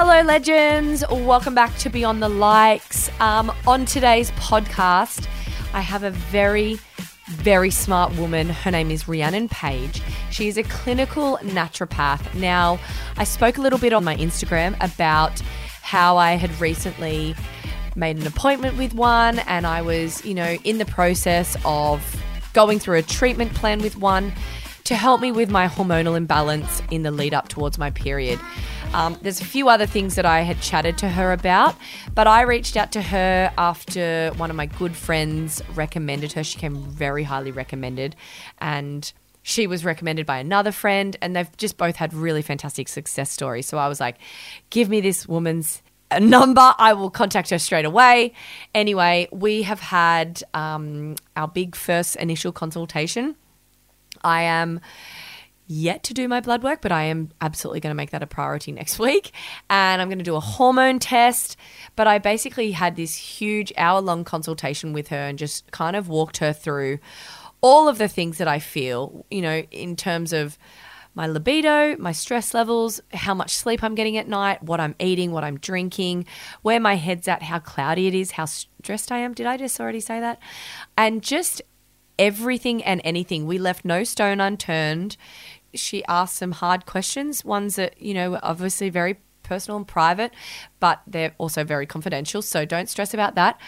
Hello, legends. Welcome back to Beyond the Likes. Um, on today's podcast, I have a very, very smart woman. Her name is Rhiannon Page. She is a clinical naturopath. Now, I spoke a little bit on my Instagram about how I had recently made an appointment with one and I was, you know, in the process of going through a treatment plan with one to help me with my hormonal imbalance in the lead up towards my period. Um, there's a few other things that I had chatted to her about, but I reached out to her after one of my good friends recommended her. She came very highly recommended, and she was recommended by another friend, and they've just both had really fantastic success stories. So I was like, give me this woman's number. I will contact her straight away. Anyway, we have had um, our big first initial consultation. I am yet to do my blood work, but I am absolutely going to make that a priority next week. And I'm going to do a hormone test. But I basically had this huge hour long consultation with her and just kind of walked her through all of the things that I feel, you know, in terms of my libido, my stress levels, how much sleep I'm getting at night, what I'm eating, what I'm drinking, where my head's at, how cloudy it is, how stressed I am. Did I just already say that? And just everything and anything. We left no stone unturned she asked some hard questions, ones that, you know, were obviously very personal and private, but they're also very confidential. So don't stress about that.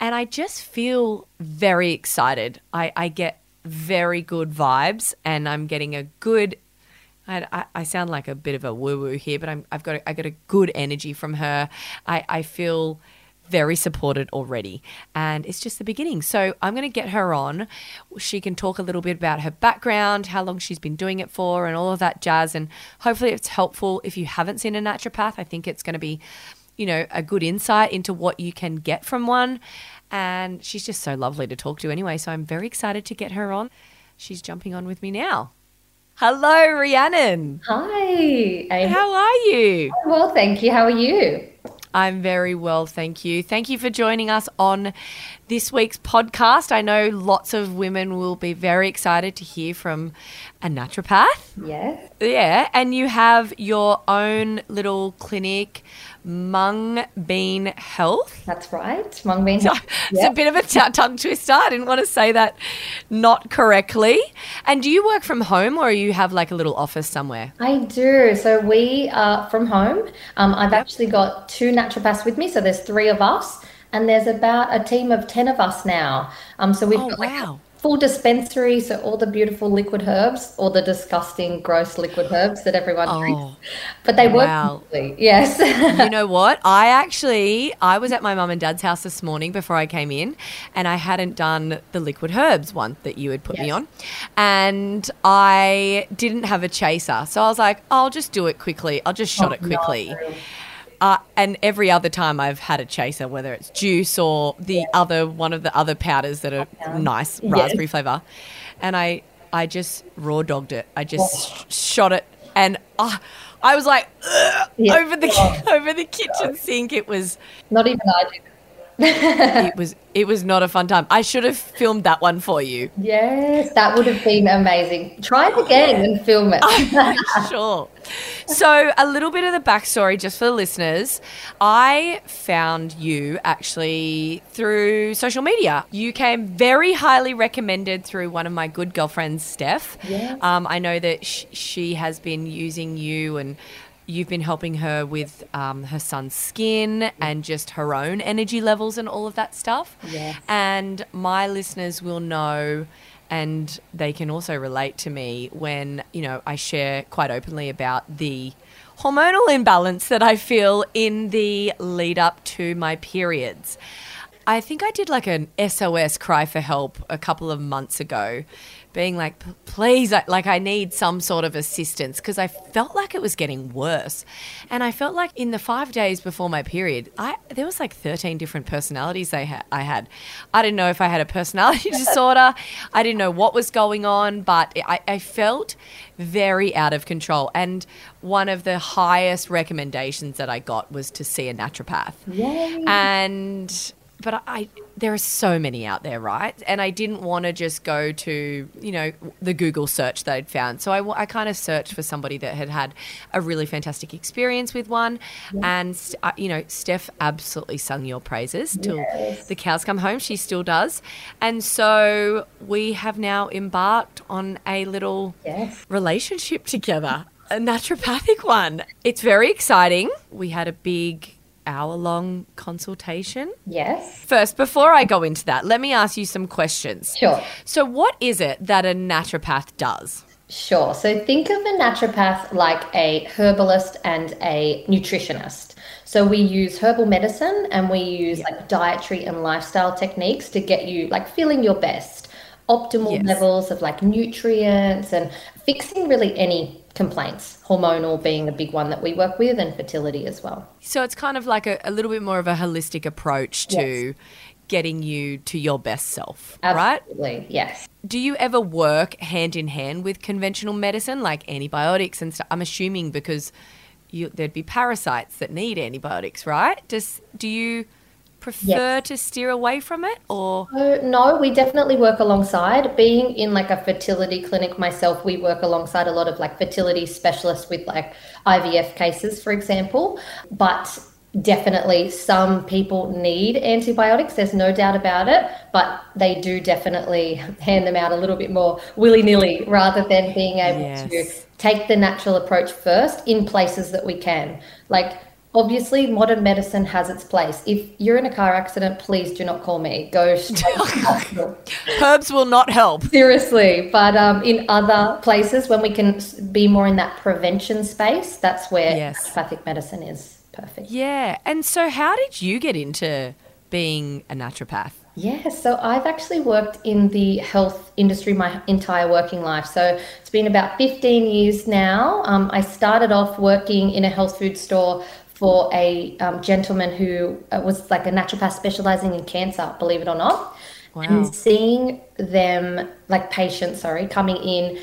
And I just feel very excited. I, I get very good vibes and I'm getting a good I, I, sound like a bit of a woo woo here, but I'm, I've got a, I got a good energy from her. I, I feel very supported already. And it's just the beginning. So I'm going to get her on. She can talk a little bit about her background, how long she's been doing it for, and all of that jazz. And hopefully it's helpful if you haven't seen a naturopath. I think it's going to be, you know, a good insight into what you can get from one. And she's just so lovely to talk to anyway. So I'm very excited to get her on. She's jumping on with me now. Hello, Rhiannon. Hi. How are you? Well, thank you. How are you? I'm very well, thank you. Thank you for joining us on this week's podcast. I know lots of women will be very excited to hear from a naturopath. Yes. Yeah, and you have your own little clinic Mung Bean Health. That's right, Mung Bean Health. it's yep. a bit of a t- tongue twister. I didn't want to say that not correctly. And do you work from home or you have like a little office somewhere? I do. So we are from home. Um, I've yep. actually got two naturopaths with me. So there's three of us and there's about a team of 10 of us now. Um, so we've oh, got wow full dispensary, so all the beautiful liquid herbs, or the disgusting, gross liquid herbs that everyone oh, drinks. But they wow. work. Yes. you know what? I actually I was at my mum and dad's house this morning before I came in, and I hadn't done the liquid herbs one that you had put yes. me on, and I didn't have a chaser, so I was like, I'll just do it quickly. I'll just shot oh, it quickly. No. Uh, and every other time I've had a chaser, whether it's juice or the yeah. other one of the other powders that are yeah. nice raspberry yes. flavor, and I I just raw dogged it. I just oh. sh- shot it, and uh, I was like yeah. over the oh. over the kitchen sink. It was not even I did it was it was not a fun time. I should have filmed that one for you. Yes, that would have been amazing. Try it again and film it. sure. So, a little bit of the backstory just for the listeners. I found you actually through social media. You came very highly recommended through one of my good girlfriends, Steph. Yeah. Um, I know that sh- she has been using you and you've been helping her with um, her son's skin and just her own energy levels and all of that stuff. Yeah. And my listeners will know and they can also relate to me when, you know, I share quite openly about the hormonal imbalance that I feel in the lead up to my periods. I think I did like an SOS cry for help a couple of months ago being like, please, like I need some sort of assistance because I felt like it was getting worse. And I felt like in the five days before my period, I there was like 13 different personalities they ha- I had. I didn't know if I had a personality disorder. I didn't know what was going on, but I, I felt very out of control. And one of the highest recommendations that I got was to see a naturopath. Yay. And but I there are so many out there, right? And I didn't want to just go to, you know, the Google search that I'd found. So I, I kind of searched for somebody that had had a really fantastic experience with one. And, uh, you know, Steph absolutely sung your praises till Yes. the cows come home. She still does. And so we have now embarked on a little Yes. relationship together, a naturopathic one. It's very exciting. We had a big hour long consultation. Yes. First, before I go into that, let me ask you some questions. Sure. So, what is it that a naturopath does? Sure. So think of a naturopath like a herbalist and a nutritionist. So we use herbal medicine and we use like dietary and lifestyle techniques to get you like feeling your best, optimal Yes. levels of like nutrients and fixing really any complaints, hormonal being a big one that we work with and fertility as well. So, it's kind of like a, a little bit more of a holistic approach to getting you to your best self, right? Absolutely. Yes. Do you ever work hand in hand with conventional medicine, like antibiotics and stuff? I'm assuming because you, there'd be parasites that need antibiotics, right? Does do you prefer to steer away from it, or So, no, we definitely work alongside. Being in like a fertility clinic myself, we work alongside a lot of like fertility specialists with like IVF cases, for example. But definitely some people need antibiotics, there's no doubt about it. But they do definitely hand them out a little bit more willy nilly rather than being able Yes. to take the natural approach first in places that we can. Like, obviously, modern medicine has its place. If you're in a car accident, please do not call me. Go straight to the hospital. herbs will not help? Seriously, but um, in other places, when we can be more in that prevention space, that's where Yes. naturopathic medicine is perfect. Yeah. And so, how did you get into being a naturopath? Yeah, so I've actually worked in the health industry my entire working life. So it's been about 15 years now. Um, I started off working in a health food store for a um, gentleman who uh, was like a naturopath specializing in cancer, believe it or not. Wow. And seeing them, like patients, sorry, coming in,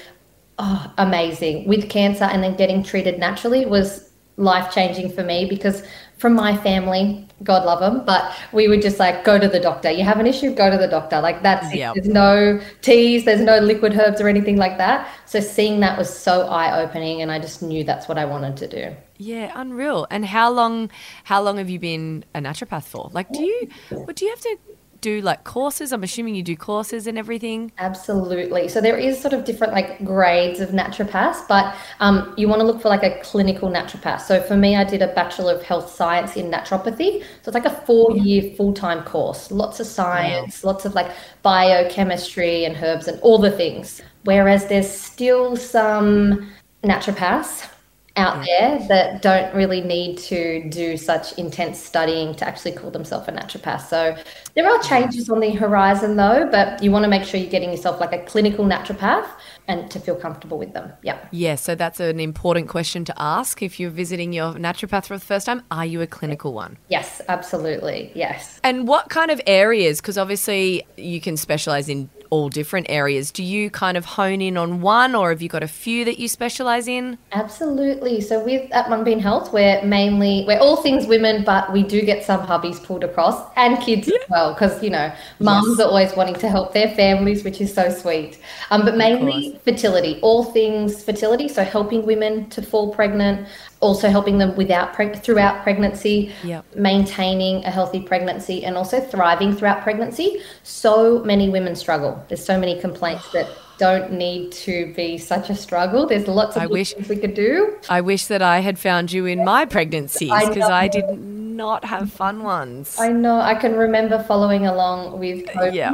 oh, amazing, with cancer and then getting treated naturally was life changing for me because from my family, God love them, but we would just like go to the doctor. You have an issue, go to the doctor. Like that's. Yep. There's no teas, there's no liquid herbs or anything like that. So seeing that was so eye opening, and I just knew that's what I wanted to do. Yeah, unreal. And how long? How long have you been a naturopath for? Like, do you? What do you have to do? Like courses? I'm assuming you do courses and everything. Absolutely. So there is sort of different like grades of naturopaths, but um, you want to look for like a clinical naturopath. So for me, I did a Bachelor of Health Science in naturopathy. So it's like a four-year full-time course. Lots of science, lots of like biochemistry and herbs and all the things. Whereas there's still some naturopaths out there that don't really need to do such intense studying to actually call themselves a naturopath. So there are mm-hmm. changes on the horizon though, but you want to make sure you're getting yourself like a clinical naturopath and to feel comfortable with them. Yeah. Yeah, so that's an important question to ask if you're visiting your naturopath for the first time. Are you a clinical one? Yes, absolutely. Yes. And what kind of areas? Because obviously you can specialize in all different areas. Do you kind of hone in on one, or have you got a few that you specialize in? Absolutely. So with at Mungbean Health, we're mainly we're all things women, but we do get some hubbies pulled across and kids as well, because you know mums are always wanting to help their families, which is so sweet. Um, but mainly fertility, all things fertility. So helping women to fall pregnant, also helping them without preg- throughout pregnancy, Yep. maintaining a healthy pregnancy, and also thriving throughout pregnancy. So many women struggle. There's so many complaints that don't need to be such a struggle. There's lots of I wish- things we could do. I wish that I had found you in my pregnancies because I know. did not have fun ones. I know. I can remember following along with uh, Kobe Yeah.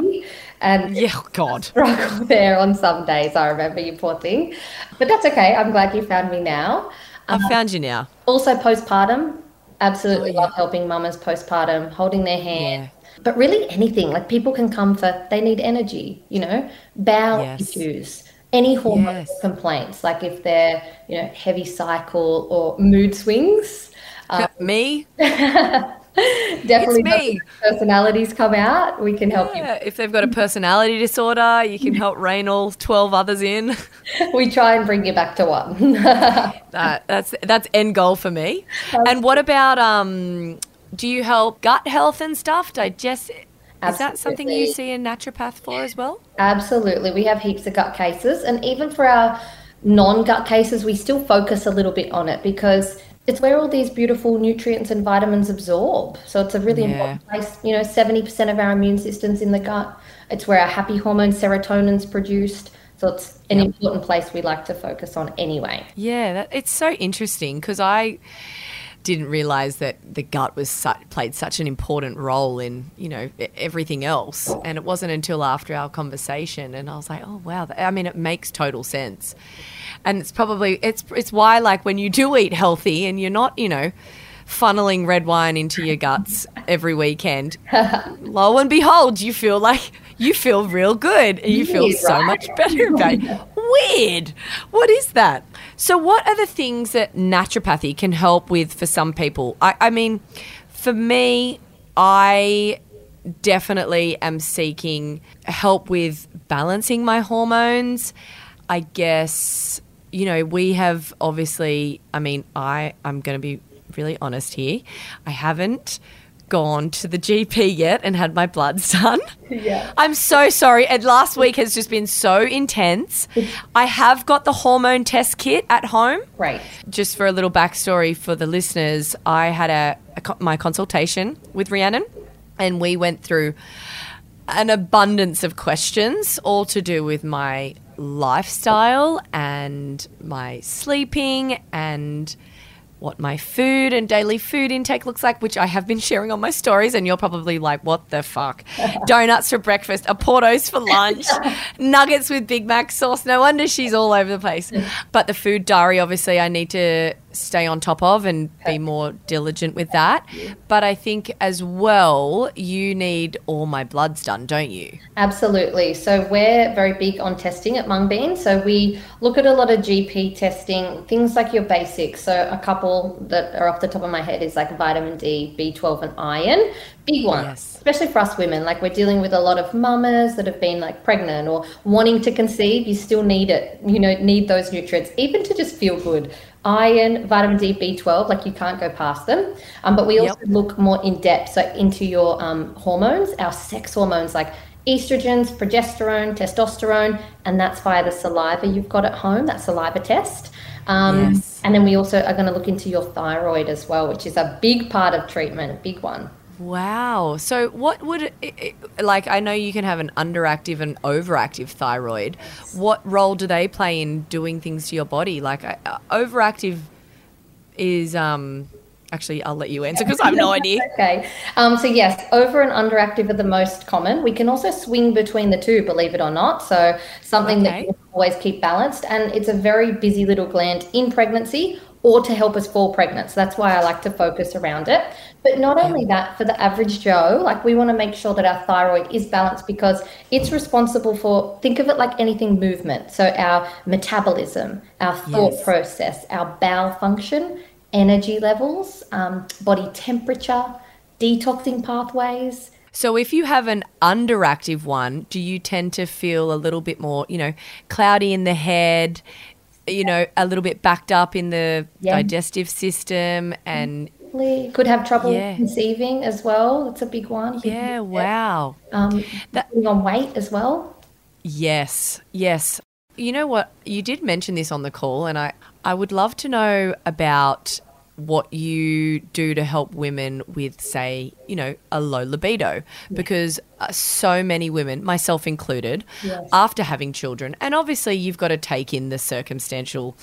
and yeah, oh God. struggle there on some days. I remember you, poor thing. But that's okay. I'm glad you found me now. I found you now. Also, postpartum. Absolutely Oh, yeah. love helping mamas postpartum, holding their hand. But really, anything like people can come for they need energy, you know, bowel Yes. issues, any hormone Yes. complaints, like if they're you know heavy cycle or mood swings. Um, me? definitely, me. personalities come out. We can help Yeah, if they've got a personality disorder, you can help rein all 12 others in. We try and bring you back to one. That, that's that's end goal for me. And what about um do you help gut health and stuff? Digest Is that something you see a naturopath for as well? Absolutely. We have heaps of gut cases. And even for our non gut cases, we still focus a little bit on it because it's where all these beautiful nutrients and vitamins absorb. So it's a really Yeah. important place. You know, 70% of our immune system's in the gut. It's where our happy hormone serotonin's produced. So it's an important place we like to focus on anyway. Yeah, that, it's so interesting because I didn't realize that the gut was su- played such an important role in you know everything else, and it wasn't until after our conversation, and I was like, oh wow, I mean, it makes total sense, and it's probably it's it's why like when you do eat healthy and you're not you know funneling red wine into your guts every weekend, lo and behold, you feel like you feel real good. And you feel so much better about it. Weird. What is that? So, what are the things that naturopathy can help with for some people? I, I mean, for me, I definitely am seeking help with balancing my hormones. I guess, you know, we have obviously, I mean, I, I'm going to be really honest here. I haven't gone to the GP yet and had my bloods done. Yeah. I'm so sorry. And last week has just been so intense. I have got the hormone test kit at home. Great. Just for a little backstory for the listeners, I had a, a my consultation with Rhiannon, and we went through an abundance of questions, all to do with my lifestyle and my sleeping and what my food and daily food intake looks like, which I have been sharing on my stories, and you're probably like, what the fuck? Donuts for breakfast, a Portos for lunch, nuggets with Big Mac sauce. No wonder she's all over the place. But the food diary, obviously, I need to stay on top of and be more diligent with that. But I think as well, you need all my bloods done, don't you? Absolutely. So we're very big on testing at Mungbean. So we look at a lot of GP testing, things like your basics. So a couple that are off the top of my head is like vitamin D, B12, and iron. Big ones, Yes. especially for us women. Like we're dealing with a lot of mamas that have been like pregnant or wanting to conceive. You still need it. You know, need those nutrients even to just feel good. Iron, vitamin D, B12, like you can't go past them. Um, but we also Yep. look more in depth, so into your um, hormones, our sex hormones like estrogens, progesterone, testosterone, and that's via the saliva you've got at home, that saliva test. Um, Yes. And then we also are going to look into your thyroid as well, which is a big part of treatment, a big one. Wow. So, what would like? I know you can have an underactive and overactive thyroid. What role do they play in doing things to your body? Like, uh, overactive is um. Actually, I'll let you answer because I have no idea. Okay. Um, so yes, over and underactive are the most common. We can also swing between the two, believe it or not. So something that you always keep balanced, and it's a very busy little gland in pregnancy or to help us fall pregnant. So that's why I like to focus around it. But not only that, for the average Joe, like we want to make sure that our thyroid is balanced because it's responsible for think of it like anything movement. So our metabolism, our thought Yes. process, our bowel function, energy levels, um, body temperature, detoxing pathways. So, if you have an underactive one, do you tend to feel a little bit more, you know, cloudy in the head, you know, a little bit backed up in the Yeah. digestive system, and Could have trouble Yeah. conceiving as well. It's a big one. yeah, wow. Um, That- putting on weight as well. Yes, yes. You know what? You did mention this on the call, and I, I would love to know about what you do to help women with, say, you know, a low libido. Because uh, so many women, myself included, Yes. after having children, and obviously you've got to take in the circumstantial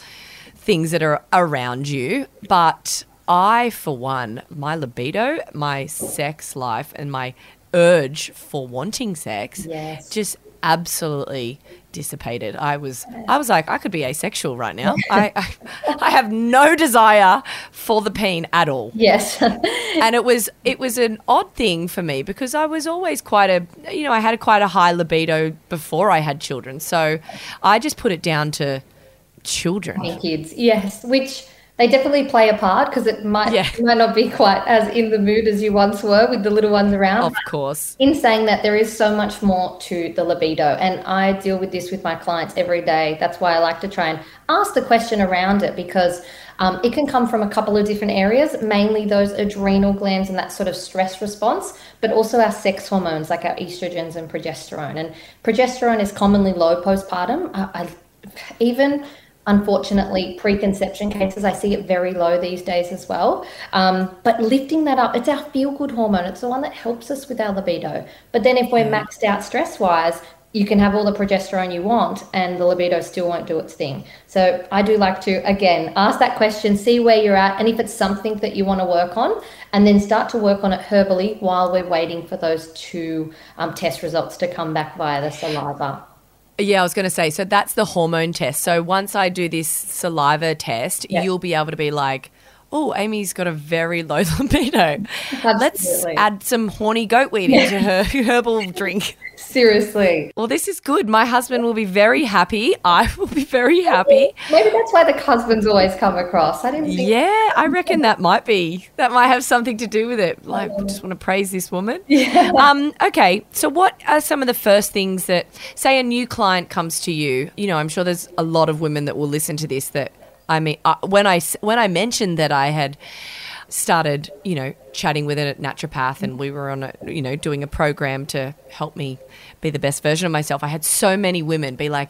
things that are around you, but I, for one, my libido, my sex life, and my urge for wanting sex Yes. just absolutely dissipated. I was I was like I could be asexual right now. I, I I have no desire for the peen at all. Yes. And it was it was an odd thing for me because I was always quite a you know I had quite a high libido before I had children. So I just put it down to children. kids. Yes, which they definitely play a part because it might Yeah. might not be quite as in the mood as you once were with the little ones around. Of course. in saying that there is so much more to the libido and i deal with this with my clients every day that's why i like to try and ask the question around it because um, it can come from a couple of different areas mainly those adrenal glands and that sort of stress response but also our sex hormones like our estrogens and progesterone and progesterone is commonly low postpartum I, I, even unfortunately preconception cases i see it very low these days as well. Um, but lifting that up it's our feel good hormone. It's the one that helps us with our libido. But then if we're maxed out stress wise you can have all the progesterone you want and the libido still won't do its thing. So i do like to again ask that question see where you're at and if it's something that you want to work on and then start to work on it herbally while we're waiting for those two um, test results to come back via the saliva Yeah, I was going to say, so that's the hormone test. So once I do this saliva test, Yeah. you'll be able to be like, oh, Amy's got a very low libido. Let's add some horny goat weed into her herbal drink. seriously Well, this is good. My husband will be very happy. I will be very happy. maybe that's why the husbands always come across i didn't Yeah, I reckon that might be that might have something to do with it. Like, I just want to praise this woman. Yeah. Um. Okay. So, what are some of the first things that, say, a new client comes to you? You know, I'm sure there's a lot of women that will listen to this. That I mean, uh, when I when I mentioned that I had started, you know, chatting with a naturopath, and we were on, a, you know, doing a program to help me be the best version of myself. I had so many women be like.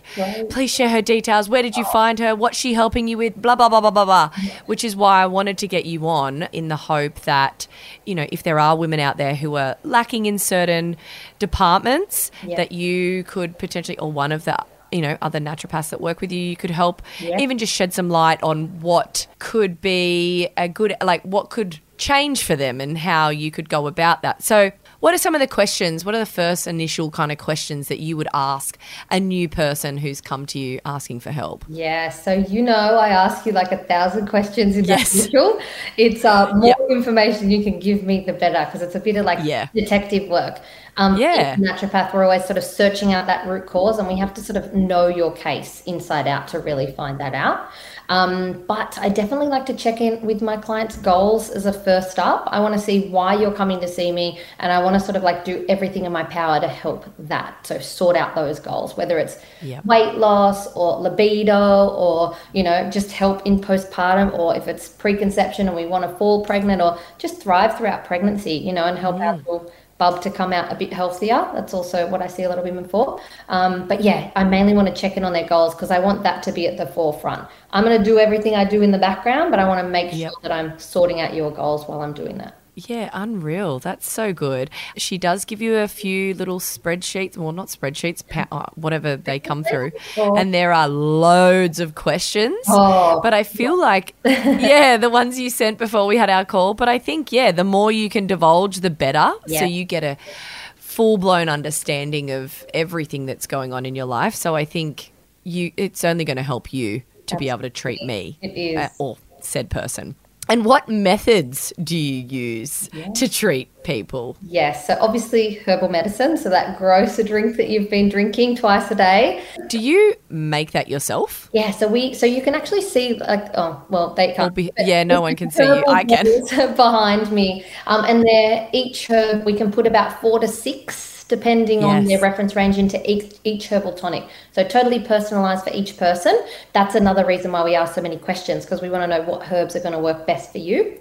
"Please share her details. Where did you find her? What's she helping you with?" Blah blah blah blah blah blah. Which is why I wanted to get you on in the hope that, you know, if there are women out there who are lacking in certain departments, that you could potentially, or one of the you know other naturopaths that work with you you could help Yeah. even just shed some light on what could be a good like what could change for them and how you could go about that so what are some of the questions what are the first initial kind of questions that you would ask a new person who's come to you asking for help Yeah, so you know I ask you like a thousand questions in Yes. that initial. It's uh, more Yep. information you can give me, the better, because it's a bit of like Yeah. detective work. Um, Yeah. naturopath, we're always sort of searching out that root cause, and we have to sort of know your case inside out to really find that out. Um, but I definitely like to check in with my clients' goals as a first up. I want to see why you're coming to see me, and I want to sort of like do everything in my power to help that. So sort out those goals, whether it's Yep. weight loss or libido or you know just help in postpartum or if it's preconception and we want to fall pregnant or just thrive throughout pregnancy you know and help our little bub to come out a bit healthier. That's also what i see a lot of women for. Um, but yeah i mainly want to check in on their goals because i want that to be at the forefront. I'm going to do everything i do in the background but i want to make Yep. sure that i'm sorting out your goals while i'm doing that Yeah, unreal. That's so good. She does give you a few little spreadsheets, well, not spreadsheets, pa- uh, whatever they come through, Oh. and there are loads of questions. Oh, But I feel like, yeah, the ones you sent before we had our call. But I think, yeah, the more you can divulge, the better. Yeah. So you get a full blown understanding of everything that's going on in your life. So I think you, it's only going to help you to be able to treat me It is. uh, or said person. And what methods do you use to treat people? yes so obviously herbal medicine so that grocer drink that you've been drinking twice a day Do you make that yourself? Yeah, so we so you can actually see like oh well they can't be, yeah, no one can see you. I can. behind me, um, and they're each herb we can put about four to six depending on their reference range into each, each herbal tonic. So totally personalized for each person. That's another reason why we ask so many questions because we want to know what herbs are going to work best for you.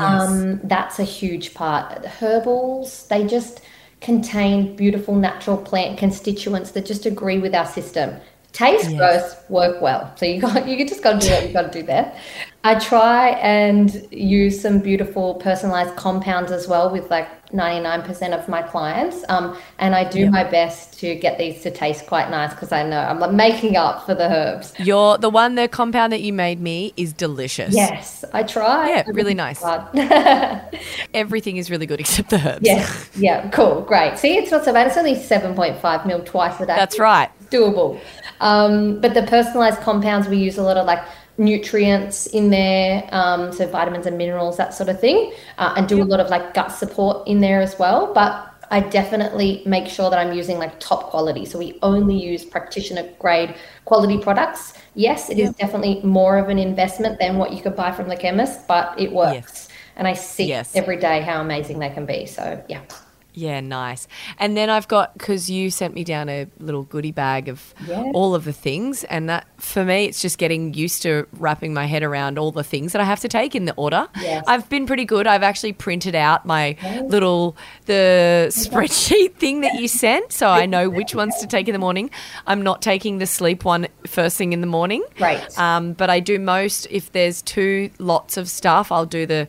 Um, that's a huge part. Herbals, they just contain beautiful natural plant constituents that just agree with our system. Taste Yes. both work well. So you got you just got to do what you got to do there. I try and use some beautiful personalized compounds as well with like 99% of my clients. Um, and I do Yep. my best to get these to taste quite nice because I know I'm like making up for the herbs. Your the one the compound that you made me is delicious. Yes, I try. Yeah, really nice. Everything is really good except the herbs. yes, yeah, cool, great. See, it's not so bad. It's only 7.5 mil twice a day. That's right. doable. Um, but the personalized compounds, we use a lot of like nutrients in there, um, so vitamins and minerals, that sort of thing, uh, and do a lot of like gut support in there as well. But I definitely make sure that I'm using like top quality. So we only use practitioner grade quality products. Yes, it is definitely more of an investment than what you could buy from the chemist, but it works. Yes. And I see Yes. every day how amazing they can be. So yeah. Yeah, nice. And then I've got because you sent me down a little goodie bag of all of the things, and that for me, it's just getting used to wrapping my head around all the things that I have to take in the order. Yes. I've been pretty good. I've actually printed out my little the spreadsheet thing that you sent, so I know which ones to take in the morning. I'm not taking the sleep one first thing in the morning. Right. Um, but I do most if there's two lots of stuff, I'll do the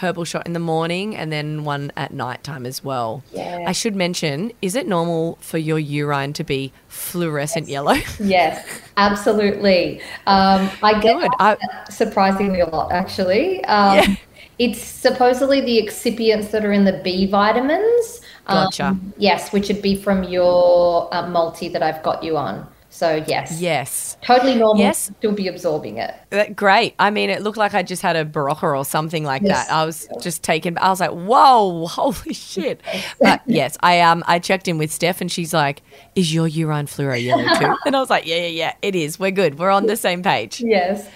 herbal shot in the morning and then one at night time as well. Yeah. I should mention, is it normal for your urine to be fluorescent yellow? Yes, absolutely. Um, I get Good. that surprisingly a lot, actually. Um, Yeah. It's supposedly the excipients that are in the B vitamins. um, Gotcha. yes, which would be from your uh, multi that I've got you on. So yes, yes. totally normal. Yes. Still be absorbing it. That- Great. I mean, it looked like I just had a Berocca or something like Yes. that. I was just taken. I was like, "Whoa, holy shit!" But yes, I um I checked in with Steph, and she's like, "Is your urine fluoro yellow too?" And I was like, "Yeah, yeah, yeah. It is. We're good. We're on the same page." Yes.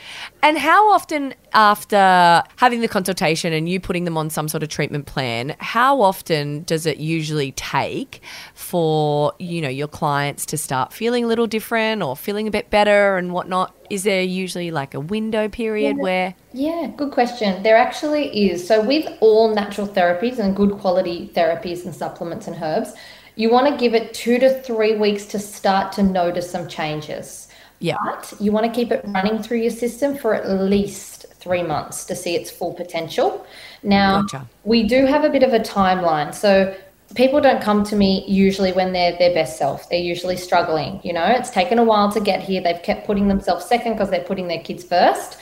And how often, after having the consultation and you putting them on some sort of treatment plan, how often does it usually take for you know your clients to start feeling a little different or feeling a bit better and whatnot? Is there usually like a window period where? Yeah, good question. There actually is. So, with all natural therapies and good quality therapies and supplements and herbs, you want to give it two to three weeks to start to notice some changes. Yeah. But you want to keep it running through your system for at least three months to see its full potential. Now, Gotcha. we do have a bit of a timeline. So, people don't come to me usually when they're their best self. They're usually struggling. You know, it's taken a while to get here. They've kept putting themselves second because they're putting their kids first.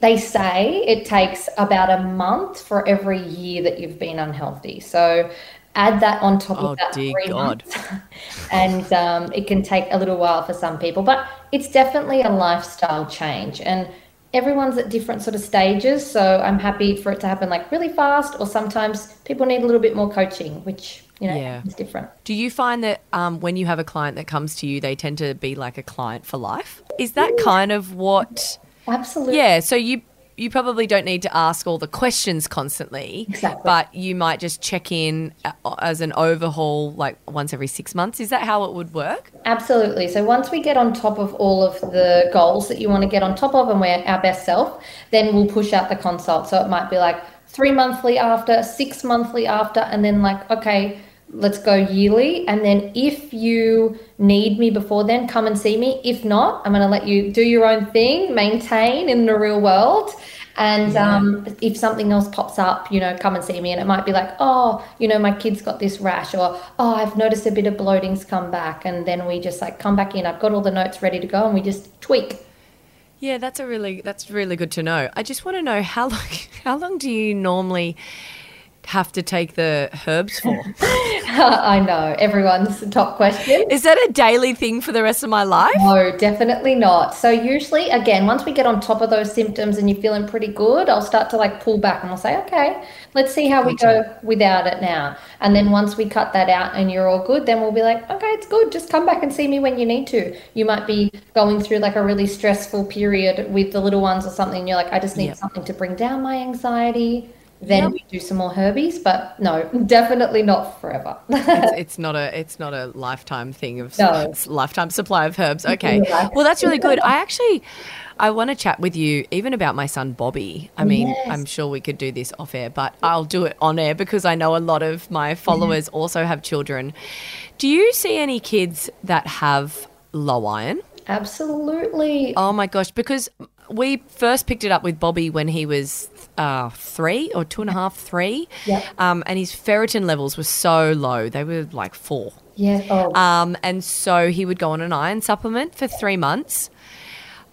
They say it takes about a month for every year that you've been unhealthy. So add that on top Oh, of that dear three God. months, and um, it can take a little while for some people. But it's definitely a lifestyle change, and everyone's at different sort of stages. So I'm happy for it to happen like really fast, or sometimes people need a little bit more coaching, which you know Yeah. is different. Do you find that um, when you have a client that comes to you, they tend to be like a client for life? Is that kind of what? Absolutely. Yeah. So you you probably don't need to ask all the questions constantly, Exactly. but you might just check in uh, as an overhaul, like once every six months. Is that how it would work? Absolutely. So once we get on top of all of the goals that you want to get on top of and we're our best self, then we'll push out the consult. So it might be like three monthly after, six monthly after, and then like, okay, let's go yearly. And then if you need me before then, come and see me. If not, I'm going to let you do your own thing, maintain in the real world. And um, if something else pops up, you know, come and see me. And it might be like, oh, you know, my kid's got this rash, or oh, I've noticed a bit of bloating's come back. And then we just like come back in. I've got all the notes ready to go, and we just tweak. Yeah, that's a really that's really good to know. I just want to know how long how long do you normally have to take the herbs for? I know everyone's top question. Is that a daily thing for the rest of my life? No, definitely not. So usually, again, once we get on top of those symptoms and you're feeling pretty good, I'll start to like pull back and I'll say, okay, let's see how we go without it now. And then once we cut that out and you're all good, then we'll be like, okay, it's good. Just come back and see me when you need to. You might be going through like a really stressful period with the little ones or something. And you're like, I just need Yep. something to bring down my anxiety. Then Yep. we do some more herbies, but no, definitely not forever. it's, it's not a it's not a lifetime thing of No. lifetime supply of herbs. Okay, Yeah. well that's really good. I actually I want to chat with you even about my son Bobby. I mean, Yes. I'm sure we could do this off air, but I'll do it on air because I know a lot of my mm-hmm. followers also have children. Do you see any kids that have low iron? Absolutely. Oh my gosh, because we first picked it up with Bobby when he was uh, three or two and a half, three. Yep. Um, and his ferritin levels were so low; they were like four. Yeah. Oh, Um, and so he would go on an iron supplement for three months.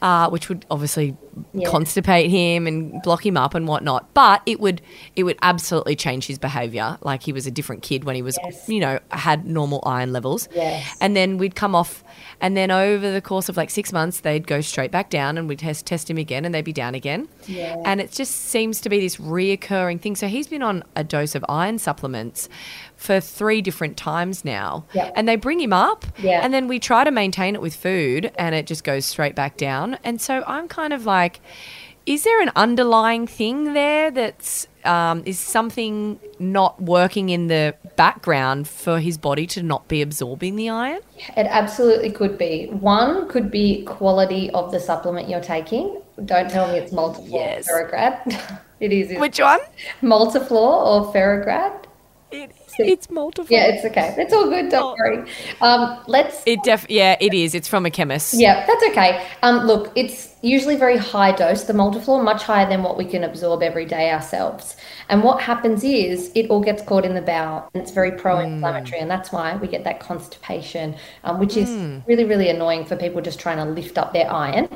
Uh, which would obviously Yeah. constipate him and block him up and whatnot. But it would it would absolutely change his behaviour. Like he was a different kid when he was, Yes. you know, had normal iron levels. Yes. And then we'd come off, and then over the course of like six months, they'd go straight back down, and we'd test test him again, and they'd be down again. Yeah. And it just seems to be this reoccurring thing. So he's been on a dose of iron supplements for three different times now, and they bring him up, Yeah. and then we try to maintain it with food, and it just goes straight back down. And so I'm kind of like. Is there an underlying thing there that's um, is something not working in the background for his body to not be absorbing the iron? It absolutely could be. One could be quality of the supplement you're taking. Don't tell me it's Maltofer Yes. or Ferrograd. it is. is Which one? Maltofer or Ferrograd. It, it's multiple. Yeah, it's okay. It's all good. Don't Oh. worry. Um, let's. It def yeah, it is. It's from a chemist. Yeah, that's okay. Um, look, it's usually very high dose, the Maltofer, much higher than what we can absorb every day ourselves. And what happens is it all gets caught in the bowel and it's very pro inflammatory. And that's why we get that constipation, um, which is really, really annoying for people just trying to lift up their iron.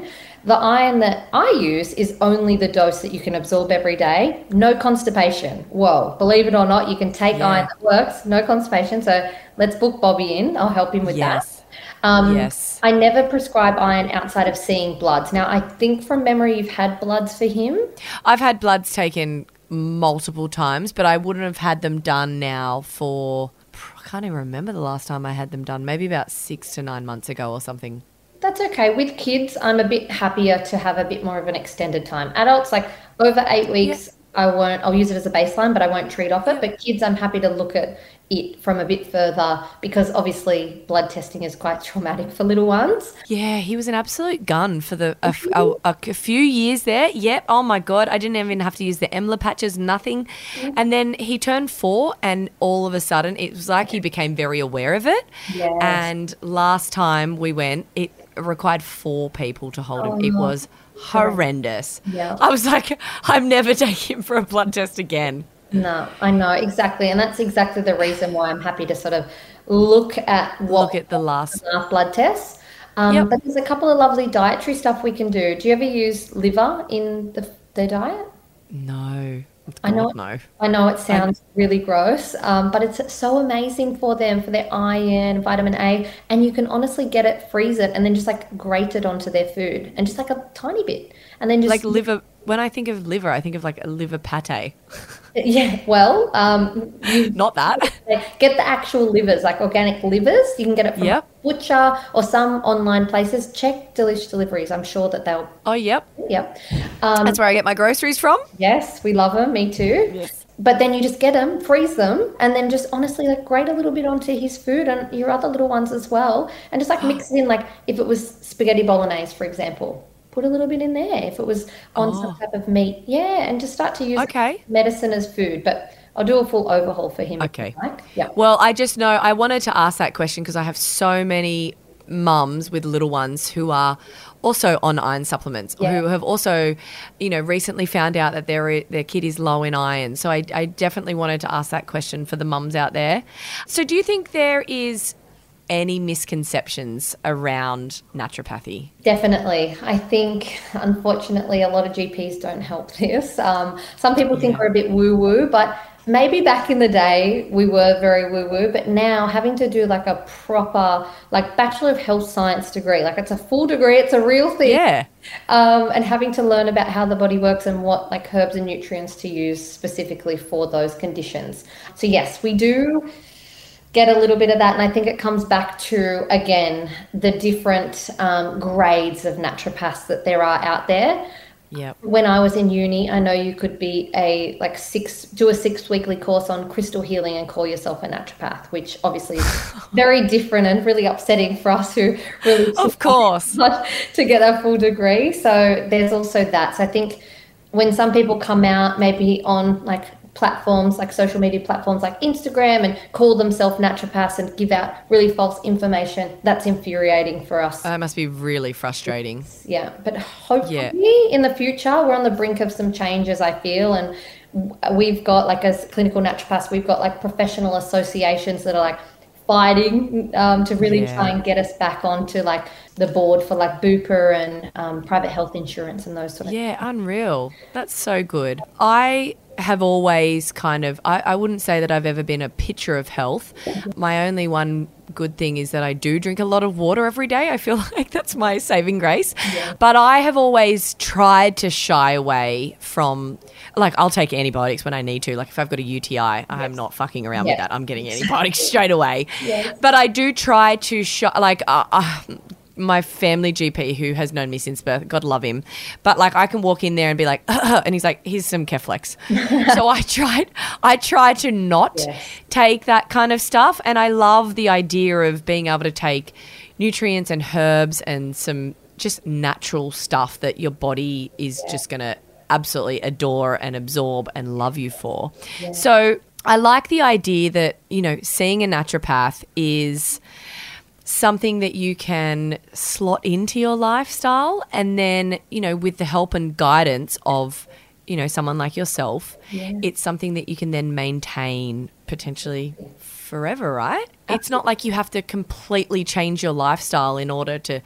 The iron that I use is only the dose that you can absorb every day. No constipation. Whoa, believe it or not, you can take Yeah. iron that works, no constipation. So let's book Bobby in. I'll help him with that. Yes. Um, Yes. I never prescribe iron outside of seeing bloods. Now, I think from memory you've had bloods for him. I've had bloods taken multiple times, but I wouldn't have had them done now for I can't even remember the last time I had them done. Maybe about six to nine months ago or something. That's okay. With kids, I'm a bit happier to have a bit more of an extended time. Adults, like over eight weeks, I won't, I'll use it as a baseline, but I won't treat off it. But kids, I'm happy to look at it from a bit further because obviously blood testing is quite traumatic for little ones. Yeah, he was an absolute gun for the a, a- mm-hmm. a- a few years there. Yep. Oh my god, I didn't even have to use the EMLA patches, nothing. Mm-hmm. And then he turned four, and all of a sudden, it was like he became very aware of it. Yes. And last time we went, it required four people to hold him. Oh, it no. was horrendous. Yeah. I was like, I'm never taking him for a blood test again. No, I know exactly. And that's exactly the reason why I'm happy to sort of look at what Look at the last. blood tests. Um, Yep. But there's a couple of lovely dietary stuff we can do. Do you ever use liver in the, the diet? No. I know- no. I know it sounds really gross, um, but it's so amazing for them for their iron, vitamin A, and you can honestly get it, freeze it, and then just like grate it onto their food, and just like a tiny bit, and then just Like liver. When I think of liver, I think of like a liver pate. yeah. Well, um, Not that. get the actual livers, like organic livers. You can get it from Yep. a butcher or some online places. Check Delish Deliveries. I'm sure that they'll. Oh, yep. Yep. Um, That's where I get my groceries from. Yes, we love them. Me too. Yes. But then you just get them, freeze them, and then just honestly like grate a little bit onto his food and your other little ones as well, and just like mix it in. Like if it was spaghetti bolognese, for example, put a little bit in there. If it was on Oh. some type of meat, yeah, and just start to use Okay. medicine as food. But I'll do a full overhaul for him. Okay. Like, yeah. Well, I just know I wanted to ask that question because I have so many mums with little ones who are also on iron supplements Yeah. who have also you know recently found out that their their kid is low in iron so I, I definitely wanted to ask that question for the mums out there so do you think there is any misconceptions around naturopathy Definitely. I think, unfortunately, a lot of GPs don't help this. Um, some people think Yeah. we're a bit woo woo, but maybe back in the day we were very woo woo. But now having to do like a proper, like, Bachelor of Health Science degree, like it's a full degree, it's a real thing. yeah Um, and having to learn about how the body works and what like herbs and nutrients to use specifically for those conditions. So, yes, we do get a little bit of that. And I think it comes back to, again, the different um, grades of naturopaths that there are out there. Yeah. When I was in uni, I know you could be a like six, do a six weekly course on crystal healing and call yourself a naturopath, which obviously is very different and really upsetting for us who really of course to get a full degree. So there's also that. So I think when some people come out maybe on like platforms like social media platforms like Instagram and call themselves naturopaths and give out really false information, that's infuriating for us. that must be really frustrating yeah, but hopefully Yeah. in the future we're on the brink of some changes I feel and we've got like as clinical naturopaths we've got like professional associations that are like fighting um, to really Yeah. try and get us back onto like the board for like Bupa and um, private health insurance and those sort of Yeah, unreal. That's so good. I have always kind of, I, I wouldn't say that I've ever been a picture of health. My only one good thing is that I do drink a lot of water every day. I feel like that's my saving grace. But I have always tried to shy away from, like, I'll take antibiotics when I need to. Like, if I've got a UTI, I'm not fucking around with that. I'm getting antibiotics straight away. Yes. But I do try to, sh- like, uh, uh, my family GP who has known me since birth, God love him. But like I can walk in there and be like, and he's like, here's some Keflex. so I tried, I try to not Yes. take that kind of stuff. And I love the idea of being able to take nutrients and herbs and some just natural stuff that your body is just going to absolutely adore and absorb and love you for. So I like the idea that, you know, seeing a naturopath is something that you can slot into your lifestyle and then you know with the help and guidance of you know someone like yourself it's something that you can then maintain potentially forever right? It's not like you have to completely change your lifestyle in order to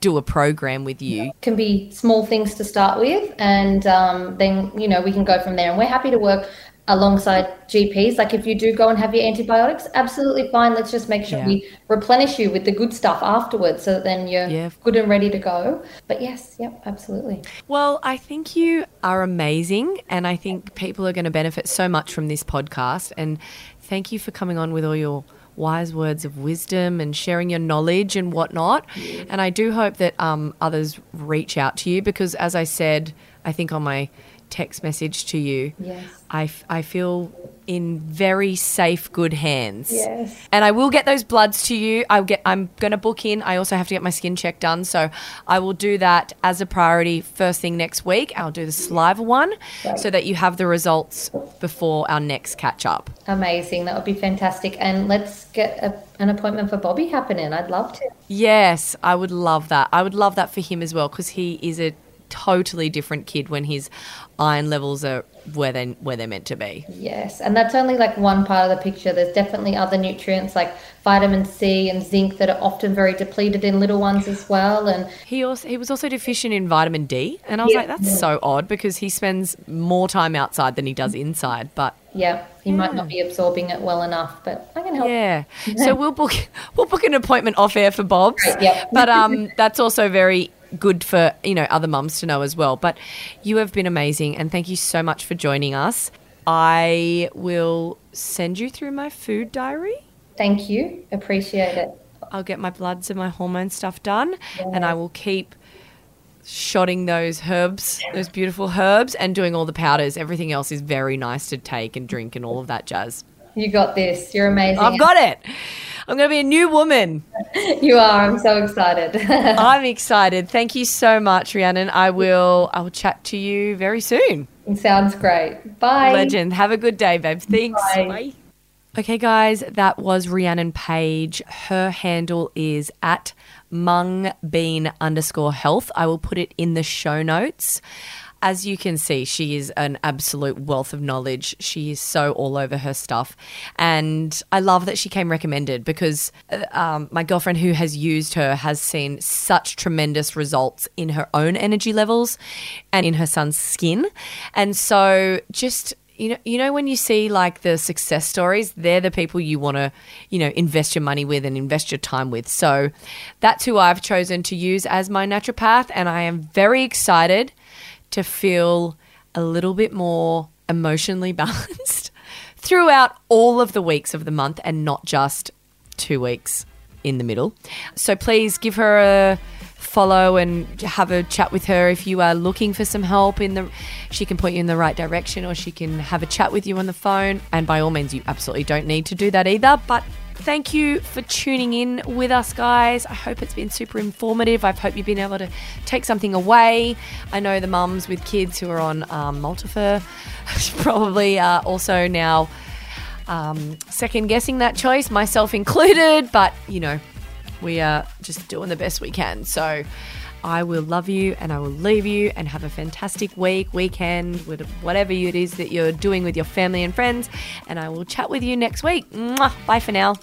do a program with you. It can be small things to start with and um, then you know we can go from there. And we're happy to work alongside gps like if you do go and have your antibiotics absolutely fine let's just make sure Yeah. we replenish you with the good stuff afterwards so that then you're Yeah. good and ready to go but yes yep absolutely Well, I think you are amazing, and I think people are going to benefit so much from this podcast. And thank you for coming on with all your wise words of wisdom and sharing your knowledge and whatnot. And I do hope that um, others reach out to you because, as I said, I think on my text message to you, Yes. I, f- I feel in very safe, good hands. Yes. And I will get those bloods to you. I get. I'm going to book in. I also have to get my skin check done, so I will do that as a priority first thing next week. I'll do the saliva one, so that you have the results before our next catch up. amazing that would be fantastic and let's get a, an appointment for bobby happening i'd love to Yes, I would love that. I would love that for him as well because he is a totally different kid when his iron levels are where they where they're meant to be. Yes, and that's only like one part of the picture. There's definitely other nutrients like vitamin C and zinc that are often very depleted in little ones as well. And He also he was also deficient in vitamin D, and I was Yeah. like, that's so odd because he spends more time outside than he does inside. But yeah, he might not be absorbing it well enough, but I can help. yeah, so we'll book we'll book an appointment off air for Bob's. Yep. But um, that's also very good for you know other mums to know as well. But you have been amazing, and thank you so much for joining us. I will send you through my food diary. Thank you. Appreciate it. I'll get my bloods and my hormone stuff done, and I will keep shotting those herbs, those beautiful herbs, and doing all the powders. Everything else is very nice to take and drink and all of that jazz. You got this. You're amazing. I've got it. I'm going to be a new woman. you are. I'm so excited. I'm excited. Thank you so much, Rhiannon. I will. I will chat to you very soon. It Sounds great. Bye. Legend. Have a good day, babe. Thanks. Bye. Okay, guys, that was Rhiannon Page. Her handle is at mungbean underscore health. I will put it in the show notes. As you can see, she is an absolute wealth of knowledge. She is so all over her stuff. And I love that she came recommended because uh, um, my girlfriend who has used her has seen such tremendous results in her own energy levels and in her son's skin. And so just you know you know when you see like the success stories they're the people you want to you know invest your money with and invest your time with so that's who i've chosen to use as my naturopath and i am very excited to feel a little bit more emotionally balanced throughout all of the weeks of the month and not just two weeks in the middle. So please give her a follow and have a chat with her. If you are looking for some help in the she can point you in the right direction or she can have a chat with you on the phone. And by all means you absolutely don't need to do that either but thank you for tuning in with us guys. I hope it's been super informative. I hope you've been able to take something away. I know the mums with kids who are on um, Maltofer probably are also now um, second guessing that choice myself included but you know we are just doing the best we can. So I will love you and I will leave you and have a fantastic week, weekend, with whatever it is that you're doing with your family and friends. And I will chat with you next week. Bye for now.